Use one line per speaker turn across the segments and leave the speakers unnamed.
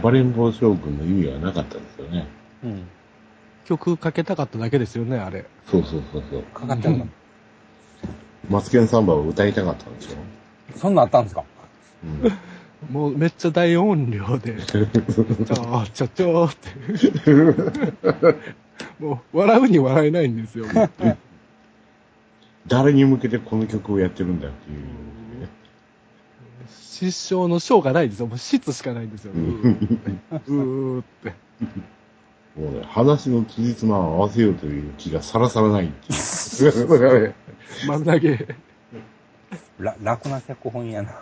暴れん坊将軍の意味はなかったんですよね。
うん。曲かけたかっただけですよね、あれ。
そうそうそうそう。
かかっちゃうの。
マツケンサンバを歌いたかったんでしょ？
そんなんあったんですか？
うん、
もうめっちゃ大音量で、ちょーちょちょーって。もう笑うに笑えないんですよ。
誰に向けてこの曲をやってるんだっていう、ね。
失笑の章がないですよ。もう質しかないんですよ。うーうーって。
もうね、話の辻褄を合わせようという気がさらさらないっていう。
丸投げ。
ら楽な脚本やな。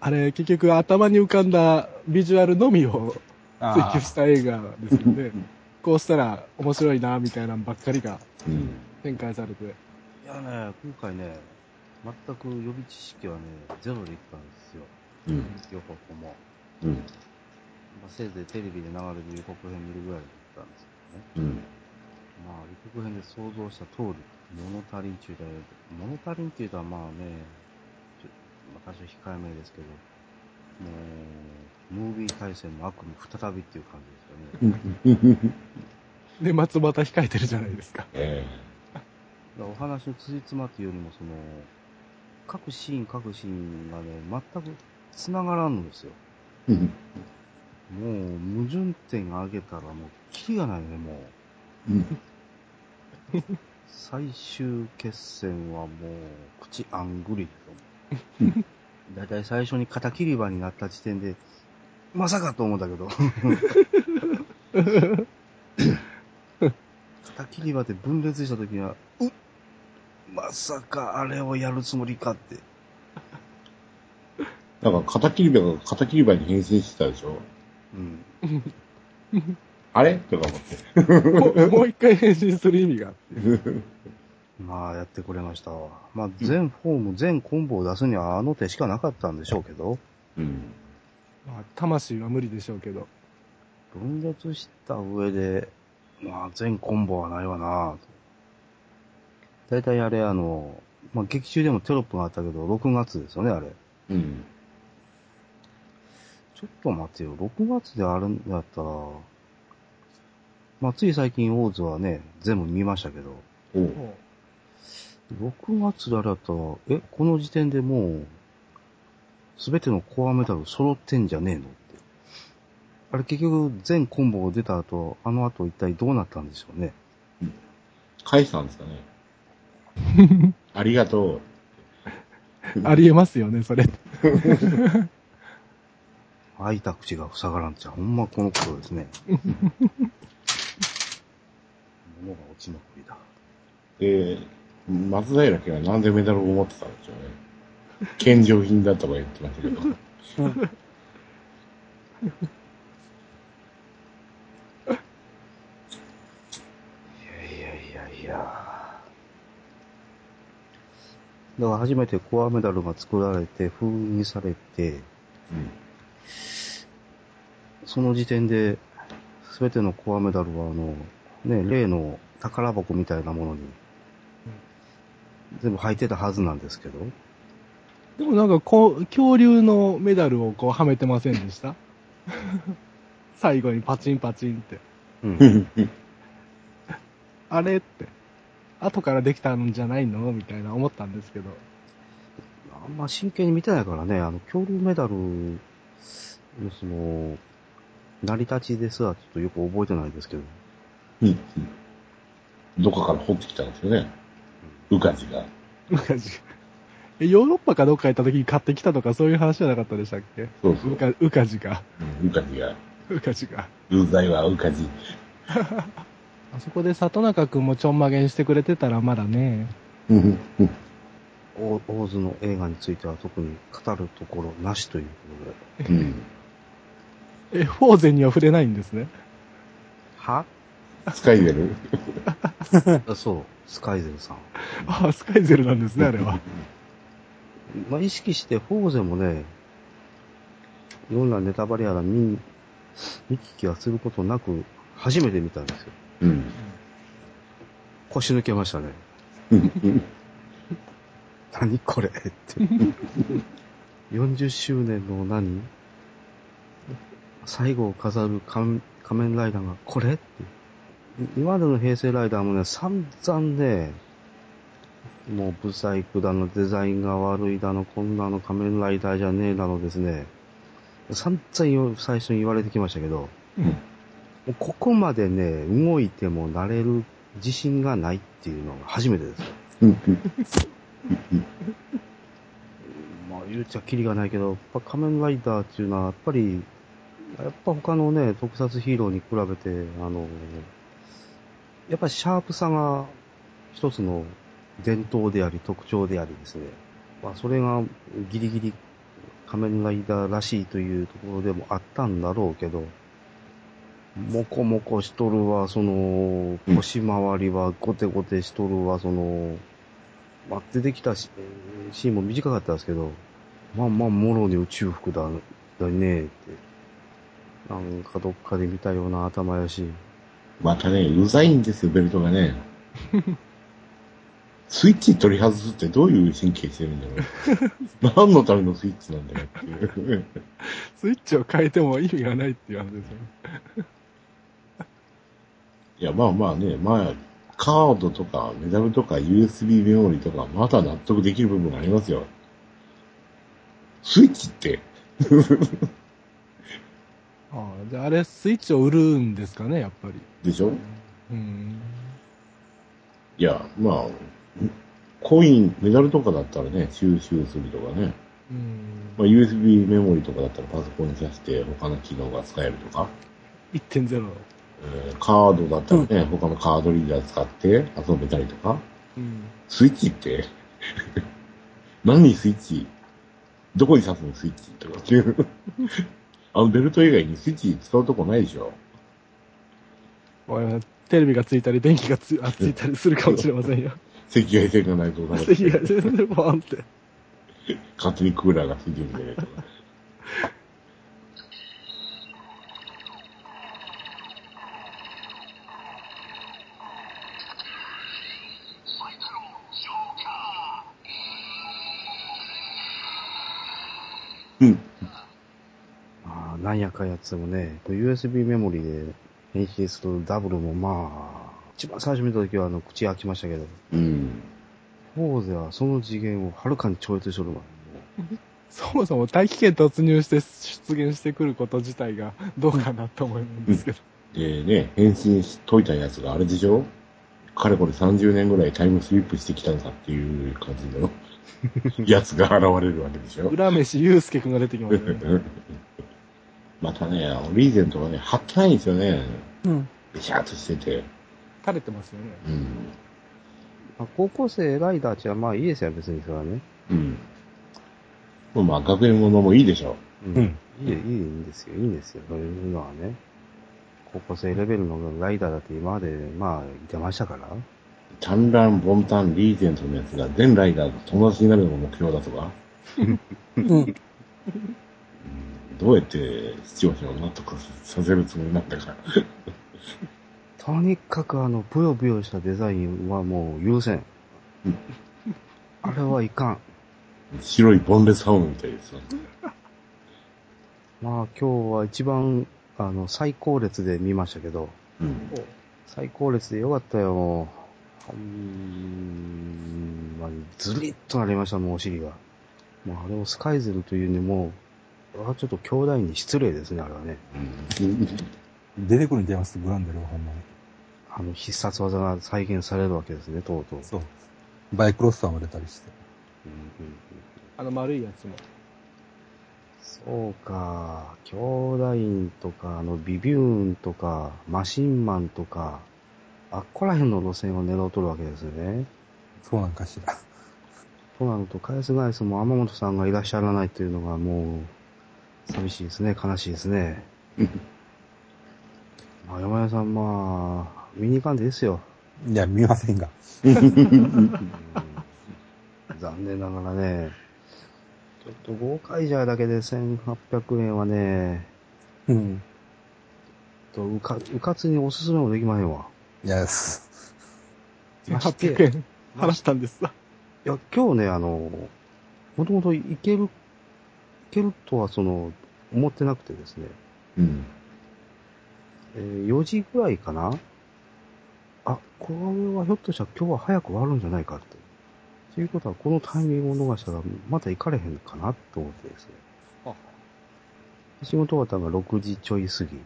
あれ、結局頭に浮かんだビジュアルのみを追
あ
求した映画ですよね。こうしたら面白いな、みたいなのばっかりが
うん。
展開されて。
いやね、今回ね、全く予備知識はね、ゼロで行ったんですよ。
うん。
予告も。
うん。
まあ、せいぜいテレビで流れる予告編見るぐらいで行ったんですけどね。
うん。
まあ、予告編で想像した通り、物足りんちゅうたら、物足りんって言うたらまあね、ちょまあ、多少控えめですけど、もう、ムービー対戦の悪夢再びっていう感じですよね。
で、松又控えてるじゃないですか。
え
だからお話の辻褄っていうよりも、その、各シーン各シーンがね、全く繋がらんのですよ。
え
もう、矛盾点上げたらもう、キリがないね、もう。
うん。
最終決戦はもう、口あんぐりですよ。だいたい最初に肩切り場になった時点で、まさかと思ったけど。肩切り場で分裂した時には、うっまさかあれをやるつもりかって。
だから、肩切り場が肩切り場に変身してたでしょ？
うん。
あれ？とか思って。
も うもう一回変身する意味があって。
まあ、やってくれましたわ。まあ、全フォーム、全コンボを出すにはあの手しかなかったんでしょうけど、
うん。
まあ、魂は無理でしょうけど。
分裂した上で、まあ、全コンボはないわなぁと。だいたいあれ、あの、まあ、劇中でもテロップがあったけど、6月ですよね、あれ。
うん。
ちょっと待ってよ、6月であるんだったら、まあ、つい最近、オーズはね、全部見ましたけど、
おう
6月であれだったら、え、この時点でもう、すべてのコアメダル揃ってんじゃねえの？って。あれ結局、全コンボが出た後、あの後一体どうなったんでしょうね。
返したんですかね。ありがと
ありえますよね、それ。
開いた口が塞がらんちゃ、ほんまこのことですね。物が落ちまくりだ。
う。えー、松平家はなんでメダルを持ってたんでしょうね。献上品だとか言ってましたけど。
いやいやいやいや。だから初めてコアメダルが作られて、封印されて、
うん。
その時点で、すべてのコアメダルは、あの、ね、例の宝箱みたいなものに、全部入ってたはずなんですけど、
でもなんかこう、恐竜のメダルをこうはめてませんでした？最後にパチンパチンって。
うん。
あれって。後からできたんじゃないの？みたいな思ったんですけど。
あんま真剣に見てないからね、あの、恐竜メダルのその、成り立ちですらちょっとよく覚えてないですけど、
うんどっかから掘ってきたんですよね。ウカジが。
うかじ。えヨーロッパかどっか行った時に買ってきたとかそういう話じゃなかったでしたっけ？
そうそう
う。か、うかじが。
うんウカジが。
うかじが。
うざいわ、ウカジ。
あそこで里中くんもちょんまげにしてくれてたらまだね。
うんうん
オオーズの映画については特に語るところなしということで。
うん。
え、フォーゼンには触れないんですね？
は？
スカイゼル？
あ そう、スカイゼルさん。
あ、スカイゼルなんですね、あれは。
まあ、意識して、フォーゼもね、いろんなネタバレやら見、見聞きはすることなく、初めて見たんですよ。
うん。
腰抜けましたね。
うん
何これ？って。40周年の何？最後を飾る仮仮面ライダーがこれ？って。今までの平成ライダーもね、散々ね、もう、ブサイクだの、デザインが悪いだの、こんなの仮面ライダーじゃねえだのですね、散々よ最初に言われてきましたけど、
うん
もうここまでね、動いても慣れる自信がないっていうのが初めてですよ。まあ言うちゃキリがないけど、やっぱ仮面ライダーっていうのはやっぱり、やっぱ他のね、特撮ヒーローに比べて、あの、やっぱりシャープさが一つの伝統であり特徴でありですね。まあそれがギリギリ仮面ライダーらしいというところでもあったんだろうけど、もこもこしとるわ、その、腰回りはゴテゴテしとるわ、その、まあ、出てきたしえーシーンも短かったですけど、まあまあ、もろに宇宙服だ、だねって。なんかどっかで見たような頭やし。
またね、うざいんですよ、ベルトがね。スイッチ取り外すってどういう神経してるんだろう。何のためのスイッチなんだよっていう。
スイッチを変えても意味がないっていう話ですよね。
いや、まあまあね、まあ、カードとかメダルとか USB メモリとか、まだ納得できる部分がありますよ。スイッチって、
ああ、じゃああれ、スイッチを売るんですかね、やっぱり。
でしょ？
うん。
いや、まあ、コイン、メダルとかだったらね、収集するとかね、
うん。
まあ、USB メモリとかだったらパソコンに挿して他の機能が使えるとか、
1.0。
えーカードだったらね、他のカードリーダー使って遊べたりとか、
うん。
スイッチって？何スイッチ？どこに挿すのスイッチとかっていう。あのベルト以外にスイッチ使うとこないでしょ
テレビがついたり、電気がつ あついたりするかもしれませんよ。
赤外線がないとダメ
電気が全然ボーンって。
勝手にクーラーがついてるんじゃないとか。
なんやかやつもね、USB メモリで変身するダブルもまあ、一番最初見た時はあの、口開きましたけど、
うん。
フォーゼはその次元をはるかに超越しとるわ。
そもそも大気圏突入して出現してくること自体がどうかなと思うんですけど。
でね、変身しといたやつがあれでしょ？かれこれ30年ぐらいタイムスリップしてきたんだっていう感じのやつが現れるわけでしょ？
浦飯祐介くんが出てきましたね。
またね、あのリーゼントがね、貼ってないんですよね。
うん。
べしゃっとしてて。
垂れてますよね。
うん。
まあ、高校生ライダーちはまあいいですよ、別にそれはね。
うん。まあ、学園ものもいいでしょ
うん。いい、いいんですよ、いいんですよ、そういうのはね。高校生レベルのライダーだって今まで、まあ、いてましたから。
う。タンラン、ボンタン、リーゼントのやつが全ライダーと友達になるのが目標だとか。
うん。
うんどうやって視聴者を納得させるつもりなんだか。
とにかくあの、ブヨブヨしたデザインはもう許せん
うん。
あれはいかん。
白いボンレスハムみたいですよ。
まあ今日は一番、あの、最高列で見ましたけど、
うん。
最高列でよかったよ、もう。ほんまに、ずりっとなりました、もうお尻が。もうあれをスカイゼルというにも、あちょっと兄弟に失礼ですね、あれはね。
うん。
出てくるんちゃいますグランデルはほんまに。
あの必殺技が再現されるわけですね、とうとう。
そう。バイクロスターも出たりして。
うんうんうん
あの丸いやつも。
そうか、兄弟とか、あの、ビビューンとか、マシンマンとか、あっこら辺の路線を狙うとるわけですよね。
そうなんかしら。
となると、返す返すも天本さんがいらっしゃらないというのがもう、寂しいですね、悲しいですね。まあ、山屋さん、まあ、見に行かんでいいですよ。
いや、見ませんが。
うん残念ながらね、ちょっと豪快じゃだけで1800円はね、
うん。
とうか、うかつにおすすめもできまへんわ。
いやです。
まして
800円払ったんですさ。
いや、今日ね、あの、もともといける、いけるとはその、思ってなくてですね、
うん。
えー4時ぐらいかな？あ、これはひょっとしたら今日は早く終わるんじゃないかって。ということは、このタイミングを逃したら、また行かれへんかなと思ってですね。仕事終わったのが6時ちょい過ぎ。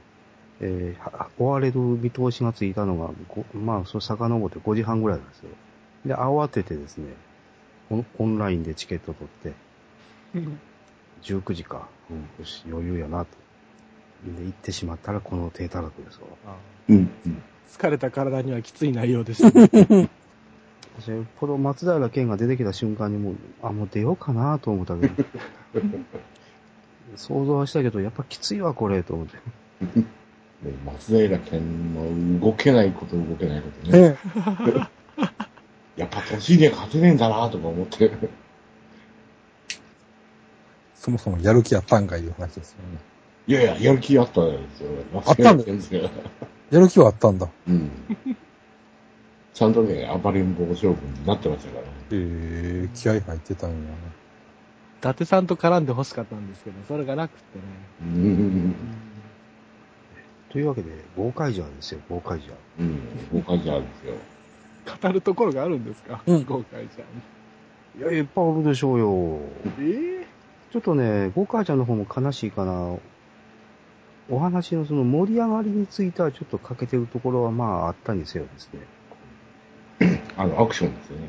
えーは終われる見通しがついたのが、ごまあ、それ遡って5時半ぐらいなんですよ。で、慌ててですね、オンオンラインでチケット取って、19時か。うん、よし、余裕やなと。で、行ってしまったらこの低たらくですわ。
うん。うん。
疲れた体にはきつい内容でしたね。
私、この松平健が出てきた瞬間にもう、あ、もう出ようかなと思ったけど、想像はしたけど、やっぱきついわ、これ、と思って。
も う松平健の動けないこと動けないことね。
え
やっぱ年には勝てねえんだなとか思って。
そもそもやる気あったんかいう話ですよね。
いやいや、やる気あったんですよ。
あったん
ですよ。
やる気はあったんだ。
うん。ちゃんとね、暴れん坊将軍になってましたからね。
ええ気合入ってたんや。
伊達さんと絡んで欲しかったんですけど、それがなくってね。
うん。
というわけで、豪快ジャーですよ、豪快ジャー。
うん。豪華じゃんですよ。
語るところがあるんですか？
うん
豪快じゃん。
いや、いっぱいあるでしょうよ。
え
ちょっとね、豪快ジャーの方も悲しいかな。お話のその盛り上がりについてはちょっと欠けてるところはまああったにせよですね。
あの、アクションですよね。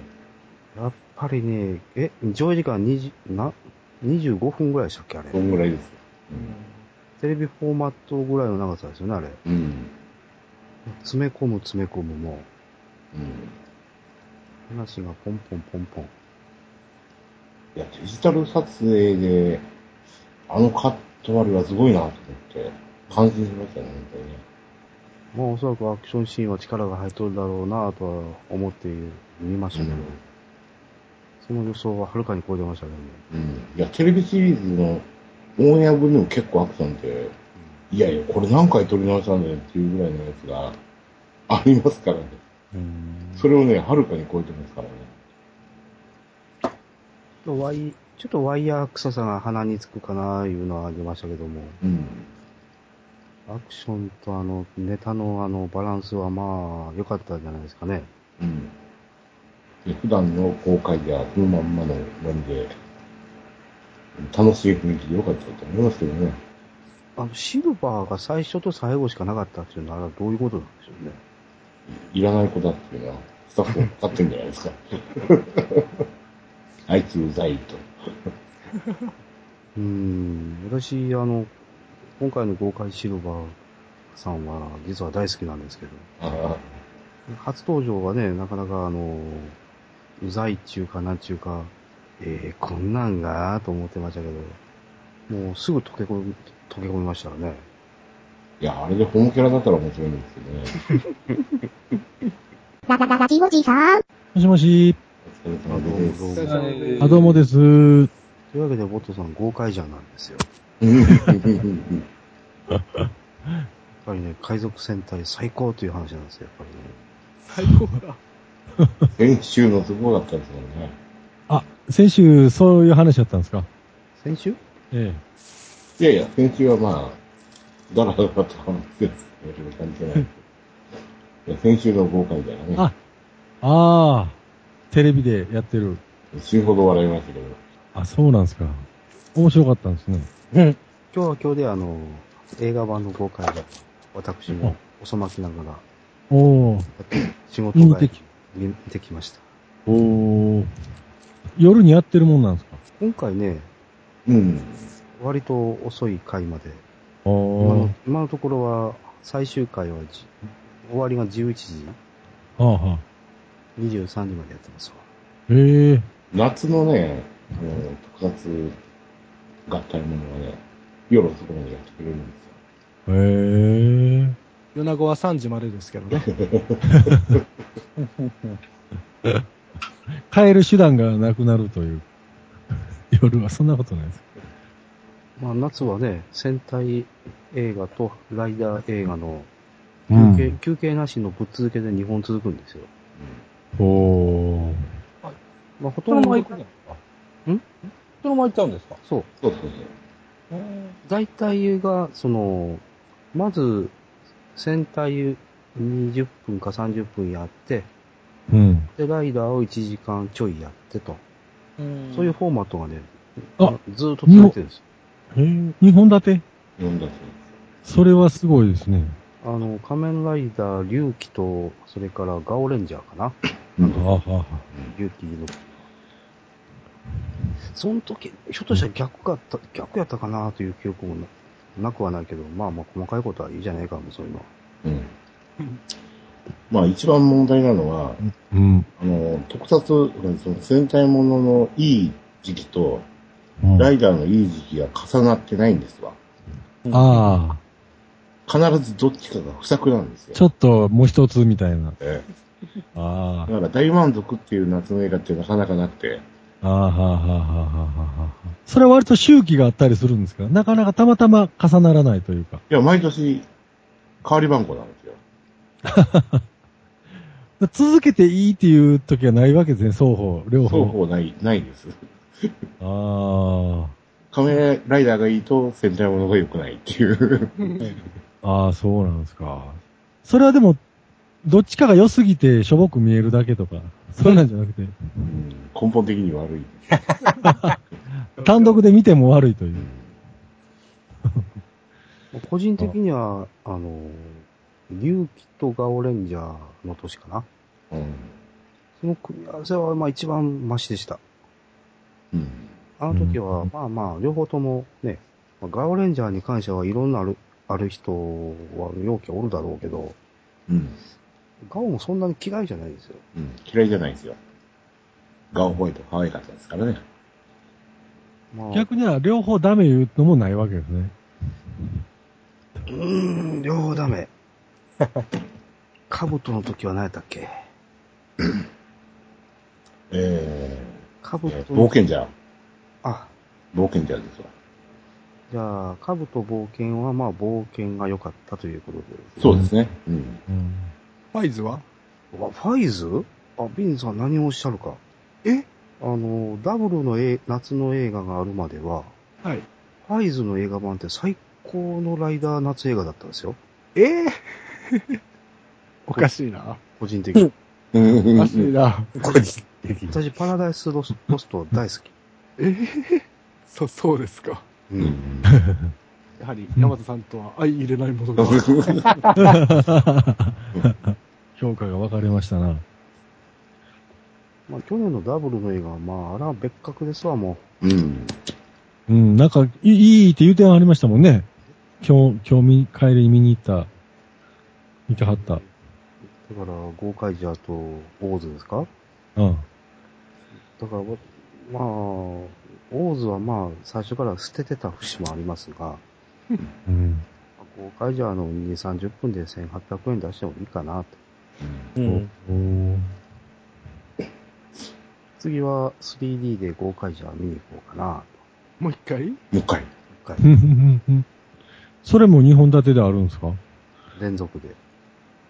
やっぱりね、え、上映時間20、な、25分ぐらいでしたっけあれ
そ。んぐらいですよ。
テレビフォーマットぐらいの長さですよね、あれ。
うん。
詰め込む詰め込むも
うん。
う、話がポンポンポンポン。
いや、デジタル撮影で、あのカット割りはすごいなと思って、感心しましたね、本当にね。
まあおそらくアクションシーンは力が入っとるだろうなとは思って見ましたけど、
うん
その予想ははるかに超えてましたけどね。
うん。いや、テレビシリーズのオンエア分でも結構アクションって、いやいや、これ何回撮り直したんだよっていうぐらいのやつがありますからね。
うん。
それをね、はるかに超えてますからね。
ちょっとワイ、ちょっとワイヤー臭さが鼻につくかないうのはありましたけども、
うん。
アクションとあの、ネタのあの、バランスはまあ、良かったんじゃないですかね。
うん。で普段の公開じゃ、そのまんまのノリで、楽しい雰囲気で良かったと思いますけどね。
あの、シルバーが最初と最後しかなかったっていうのはどういうことなんでしょうね。
いらない子だっていうのは、スタッフも分かってんじゃないですか。あいつうざいと。
うーん、私、あの、今回の豪快シルバーさんは、実は大好きなんですけど、
あ
初登場はね、なかなかあの、うざいっちゅうかなんちゅうか、えー、こんなんがと思ってましたけど、もうすぐ溶け込み、溶け込みましたよね。
いや、あれでホモキャラだったら面白いんですけどね。
ララララジオジさん。
もしもし。
お疲れ様です。
どうも
お疲れ様です
あ、どうもです。
というわけで、ボットさん豪快じゃんなんですよ。やっぱりね、海賊戦隊最高という話なんですよ、やっぱりね。
最高だ。
先週のすごかったですもんね。
あ、先週そういう話だったんですか？
先週？
え
いやいや、先週はまあ、だらだらと話してる関係ない。いや先週の豪快だよね。
あえ。ああ、テレビでやってる。
死ぬほど笑いましたけど。
あ、そうなんですか。面白かったんですね。
今日は今日であの、映画版の豪快で、私も遅まきながら、
おー、
仕事帰
見て
りに見てきました。
おー。夜にやってるもんなんですか？
今回ね、
うん。
割と遅い回まで、今
おー
の。今のところは最終回はじ終わりが11時、
はあはあ。
23時までやってますわ。
へえ。
夏のね、あの、特撮合体ものはね、夜遅くまでやってくれるんですよ。
へえ。
米子は3時までですけどね。
帰る手段がなくなるという。夜はそんなことないです。
まあ夏はね、戦隊映画とライダー映画の
う
休憩、
ん。
休憩なしのぶっ続けで2本続くんですよ。
おー。
まあほとんど、
ん？そのまま行っちゃうんですか？
そう。
そうそうそう。
大体が、その、まず、戦隊20分か30分やって、
うん。
で、ライダーを1時間ちょいやってと。そういうフォーマットがね、
あ
ずーっと続いてるんですよ。
へえ、2本立て？
読んだと。
それはすごいですね。
あの、仮面ライダー、龍騎と、それからガオレンジャーかな
うん
あはは。
龍騎の。その時、ひょっとしたら逆かった、逆やったかなという記憶もななくはないけど、まあまあ細かいことはいいじゃないかも、そういうのは。
うん。まあ一番問題なのは、
うん。
あの、特撮、その戦隊もののいい時期と、
うん
ライダーのいい時期が重なってないんですわ。
ああ、
必ずどっちかが不作なんですよ。
ちょっともう一つみたいな。
え
あ
えだから大満足っていう夏の映画ってなかなかなくて、
あ、ああ、はあ、はあ、はあ、はあ、はあ。それは割と周期があったりするんですか？なかなかたまたま重ならないというか。
いや、毎年、代わり番号なんですよ。
続けていいっていう時はないわけですね、双方、両
双
方。
方ない、ないです。
あ
仮面ライダーがいいと戦隊ものが良くないっていう。
あ、ああ、そうなんですか。それはでも、どっちかが良すぎてしょぼく見えるだけとか、そうなんじゃなくて、
うん根本的に悪い。
単独で見ても悪いという。
個人的には、あの、龍騎とガオレンジャーの年かな。
うん。
その組み合わせは、まあ一番マシでした。
うん。
あの時は、
うん
まあまあ、両方ともね、まあガオレンジャーに関してはいろんなある、ある人は容器おるだろうけど、
うん。
ガオもそんなに嫌いじゃないですよ。
うん。嫌いじゃないですよ。ガオホワイト可愛かったですからね。
まあ、
逆には両方ダメ言うのもないわけですね。
うーん、両方ダメ。カブトの時は何やったっけ？
え
カブ
ー、えー
ト
冒険者、
あ、
冒険者ですわ。
じゃあ、カブと冒険はまあ冒険が良かったということで。
そうですね。うん。
うん。
ファイズは？
わファイズ？あ、ビンさん何をおっしゃるか。
え？
あの、ダブルのえ夏の映画があるまでは、
はい。
ファイズの映画版って最高のライダー夏映画だったんですよ。
え？え おかしいな。
個人的に。
うん
おかしいな。
個人的に。
私、パラダイスロスロスト大好き。
ええ？そ、そうですか。
う。
うんん。
やはり、山田さんとは相入れないものが。
評価が分かれましたな。
まあ、去年のダブルの映画は、まあ、あれは別格ですわ、も
うん。
うん、なんか、いいいって言う点ありましたもんね。今日、今日見、帰りに見に行った。見てはった。
う。だから、ゴーカイジャーとオーズですか？
うん。
だから、まあ、オーズはまあ、最初から捨ててた節もありますが、
うん。
ゴーカイジャーの2、30分で1800円出してもいいかなと。
うん。
次は 3D でゴーカイジャー見に行こうかな
もう一回？
もう一回。
と。一回
ふんふんふんふんそれも2本立てであるんですか？
連続で。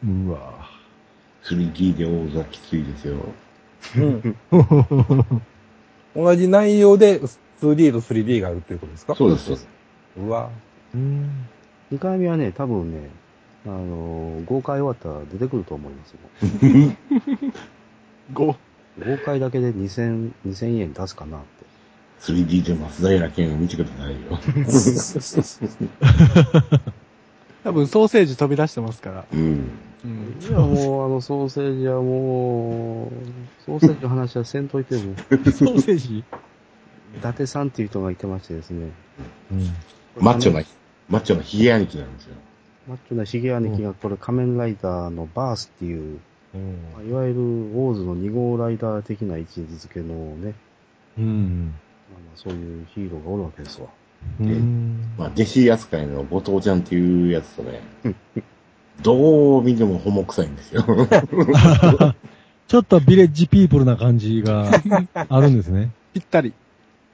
うわ
3D で大座きついですよ。
うん。同じ内容で 2D と 3D があるということですか？
そうです。そうです
うわ。
うん。
2回目はね、多分ね、あのー、豪快終わったら出てくると思いますよ。
?5。
豪快だけで2000、2000円出すかなって。
3D で松平健を見てくださいよ。
多分ソーセージ飛び出してますから。
うん。
うん。
いや、もう、あの、ソーセージはもう、ソーセージの話はせんといても、
ソーセージ？
伊達さんっていう人がいてましてですね。
うん。
マッチョな、マッチョなヒゲ兄貴なんですよ。
マッチョなヒゲ兄貴がこれ仮面ライダーのバースっていう、まあいわゆるオーズの2号ライダー的な位置づけのね、
うん。
まあまあそういうヒーローがおるわけですわ。
うん。
まあ、弟子扱いの後藤ちゃんっていうやつとね、どう見てもホモ臭いんですよ。
ちょっとビレッジピープルな感じが あるんですね。
ぴったり。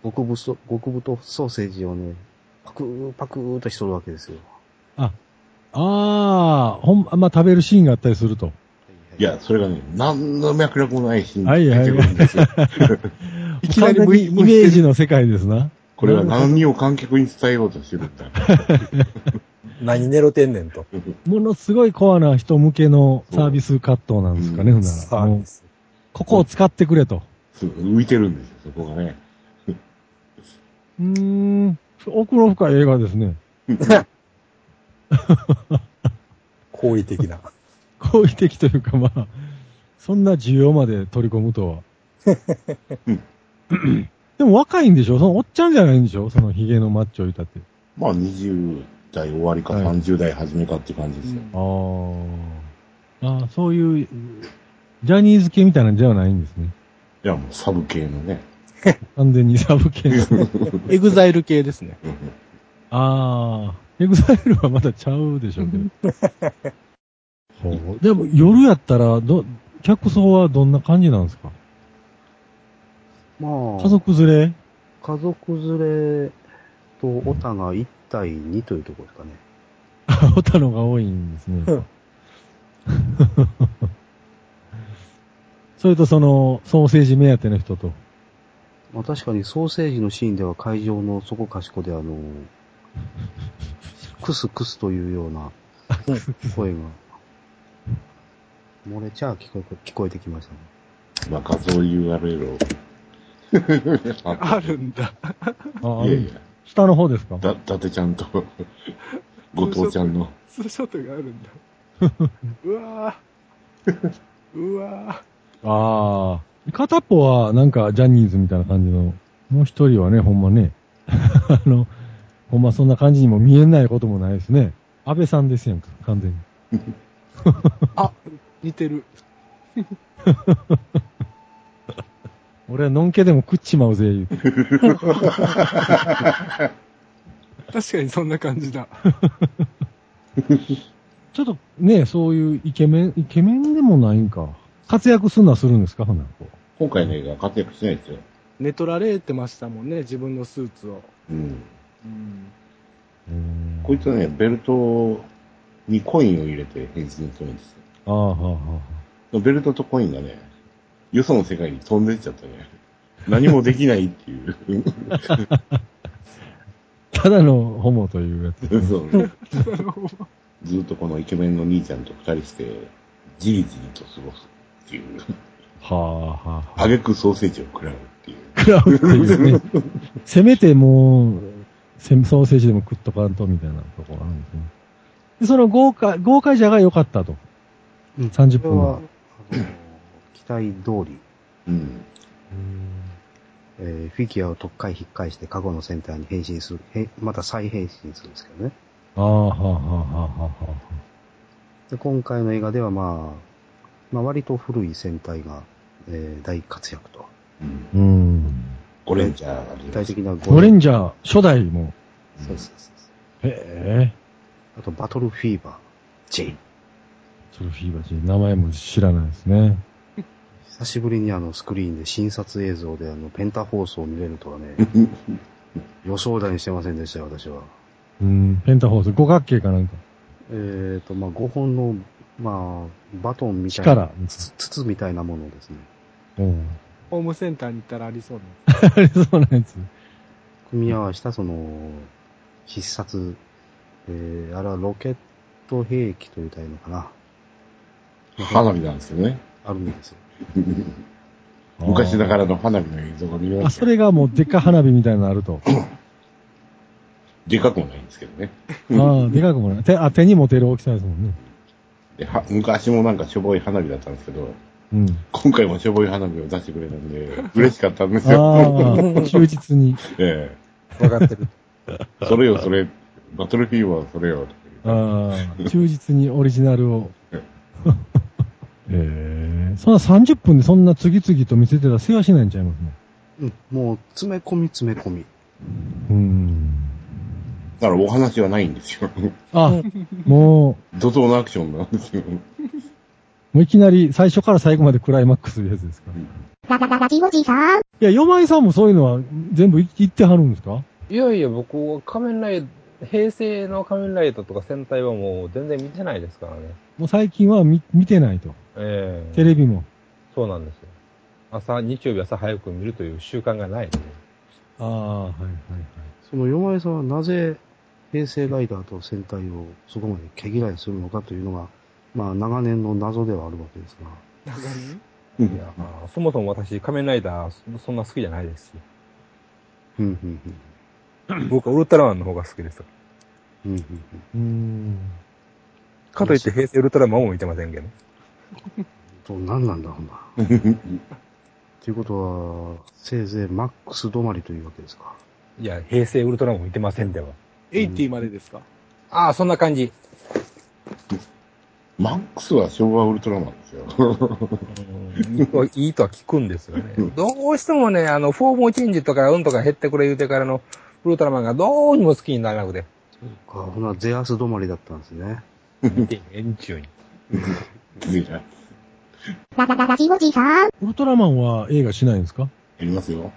極太、極太ソーセージをね、パクーパクーとしとるわけですよ。
ああ、ほん、まあ、食べるシーンがあったりすると。
いや、それがね、何の脈絡もないシーン
はいはい
出てくるんですよ。
いきなり
イメージ
の。
の世界ですな。
これは何を観客に伝えようとしてるんだ。
何寝ろてんねんと。
ものすごいコアな人向けのサービス葛藤なんですかね、ほんな
サービス。
ここを使ってくれと。
浮いてるんですよ、そこがね。
うーん、奥の深い映画ですね。
好意的な。
好意的というかまあ、そんな需要まで取り込むとは。でも若いんでしょ？そのおっちゃんじゃないんでしょ？そのヒゲのマッチョいたって。
まあ20代終わりか
はい
30代初めかって感じですよ。
ああ。ああ、そういう、ジャニーズ系みたいなんじゃないんですね。
いや、もうサーフ系のね。
完全にサーフ系ですね。
EXILE系ですね。
ああ。エグザイルはまたちゃうでしょうけど。ほう。でも夜やったら、ど、客層はどんな感じなんですか？
まあ、
家族連れ？
家族連れとオタが1対2というところですかね。
あ、おたのが多いんですね。それとその、ソーセージ目当ての人と？
まあ確かにソーセージのシーンでは会場のそこかしこであの、クスクスというような声が、漏れちゃ聞こえ聞こえてきましたね。
まあ画像 URL を。
あるんだ。
あ、
いやいや、
下の方ですか？
だ、伊達ちゃんと、後藤ちゃんの。
ツーショットがあるんだ。うわぁ。うわ
ああ。片っぽはなんかジャニーズみたいな感じの、もう一人はね、ほんまね、あの、ほんまそんな感じにも見えないこともないですね。安倍さんですやんか、完全に。
ぁ。あ、似てる。
俺はのんけでも食っちまうぜ、言うて。
確かにそんな感じだ。
ちょっとね、そういうイケメン、イケメンでもないんか。活躍するのはするんですかほんならこ
今回の映画活躍しないですよ。
寝取られてましたもんね、自分のスーツを。
うん。
うん
こいつはね、ベルトにコインを入れて変身するんですよ。
ああ、はあ、はあ。
ベルトとコインがね、よその世界に飛んでっちゃってね、何もできないっていう。
ただのホモというやつ。
そうずっとこのイケメンの兄ちゃんと二人して、じりじりと過ごすっていう。
はあ、はあ、はあ。
あげくソーセージを食らうっていう。
食らうっていうね。せめてもう、せソーセージでも食っとかんとみたいなところあるんですね。で、その豪華、豪快者が良かったと。
うん
30分
は、期待通り、
うん。
えーフィギュアを特回引っ返して過去のセンターに変身する、へまた再変身するんですけどね。
ああ、はあ、はあ、はあ、はあ。
で今回の映画ではまあ、まあ割と古い戦隊が、えー大活躍と。
うん。
うん。
ゴレンジャー
具体的な
ゴレンジャー、初代も。
そうそうそう
へえ。
あと、バトルフィーバー、J。
ソルフィーバージ名前も知らないですね。
久しぶりにあのスクリーンで新撮映像であのペンタ放送を見れるとはね、予想だにしてませんでしたよ、私は。
うん、ペンタホース、五角形かなんか。
えっ、と、まあ、5本の、まあ、バトンみたいな。筒みたいなものですね。
うん。
ホームセンターに行ったらありそうな。
ありそうなやつ。
組み合わせたその、必殺、えー、あれはロケット兵器と言ったらいいのかな。
花火なんですよね。
あるんですよ。
昔ながらの花火の映像が見れ
あ、
ます
それがもうでっかい花火みたいなのあると。
でかくもないんですけどね。
ああ、でかくもない。手、あ、手に持てる大きさですもんね。
では昔もなんかしょぼい花火だったんですけど、
うん。
今回もしょぼい花火を出してくれたんで、嬉しかったんです
あ
よ。
あ、忠実に。
え
わかってる。
えそれよ、それ、バトルフィーバーそれよ、
ああ、忠実にオリジナルを。ええそんな30分でそんな次々と見せてたら世話しないんちゃいますね。
うん、もう、詰め込み詰め込み。
うん。
だからお話はないんですよ。
あ、も
怒涛のアクションなんですよ。
う、もういきなり最初から最後までクライマックスいうやつですか？い
ララララジオジさん。
や、ヨマイさんもそういうのは全部言ってはるんですか？
いやいや、僕は仮面ライ平成の仮面ライダーとか戦隊はもう全然見てないですからね。
もう最近は見見てないと。
ええ
テレビも。
そうなんですよ。朝、日曜日朝早く見るという習慣がないので。
ああ、はいはいはい。
その、よまえさんはなぜ、平成ライダーと戦隊をそこまで毛嫌いするのかというのが、まあ長年の謎ではあるわけですが。
長に
うん
いや、まあ、そもそも私、仮面ライダー、そそんな好きじゃないですし。
うん、うん、うん。
僕はウルトラマンの方が好きです。
うん、うん、
うーん。
かといって平成ウルトラマンも見てませんけど。
うん。と、何なんだ、ほんな。ということは、せいぜいマックス止まりというわけですか。
いや、平成ウルトラマンも見てませんでは。
80までですか？
ああ、そんな感じ。
マックスは昭和ウルトラマンですよ。
うんいいとは聞くんですよね。どうしてもね、あの、フォームチェンジとかうんとか減ってくれ言うてからのウルトラマンがどうにも好きにならなくて。
か、ほな、ゼアス止まりだったんですね。
見て、円中に。
いいな。
ララララジオジさん。
ウルトラマンは映画しないんですか？
やりますよ。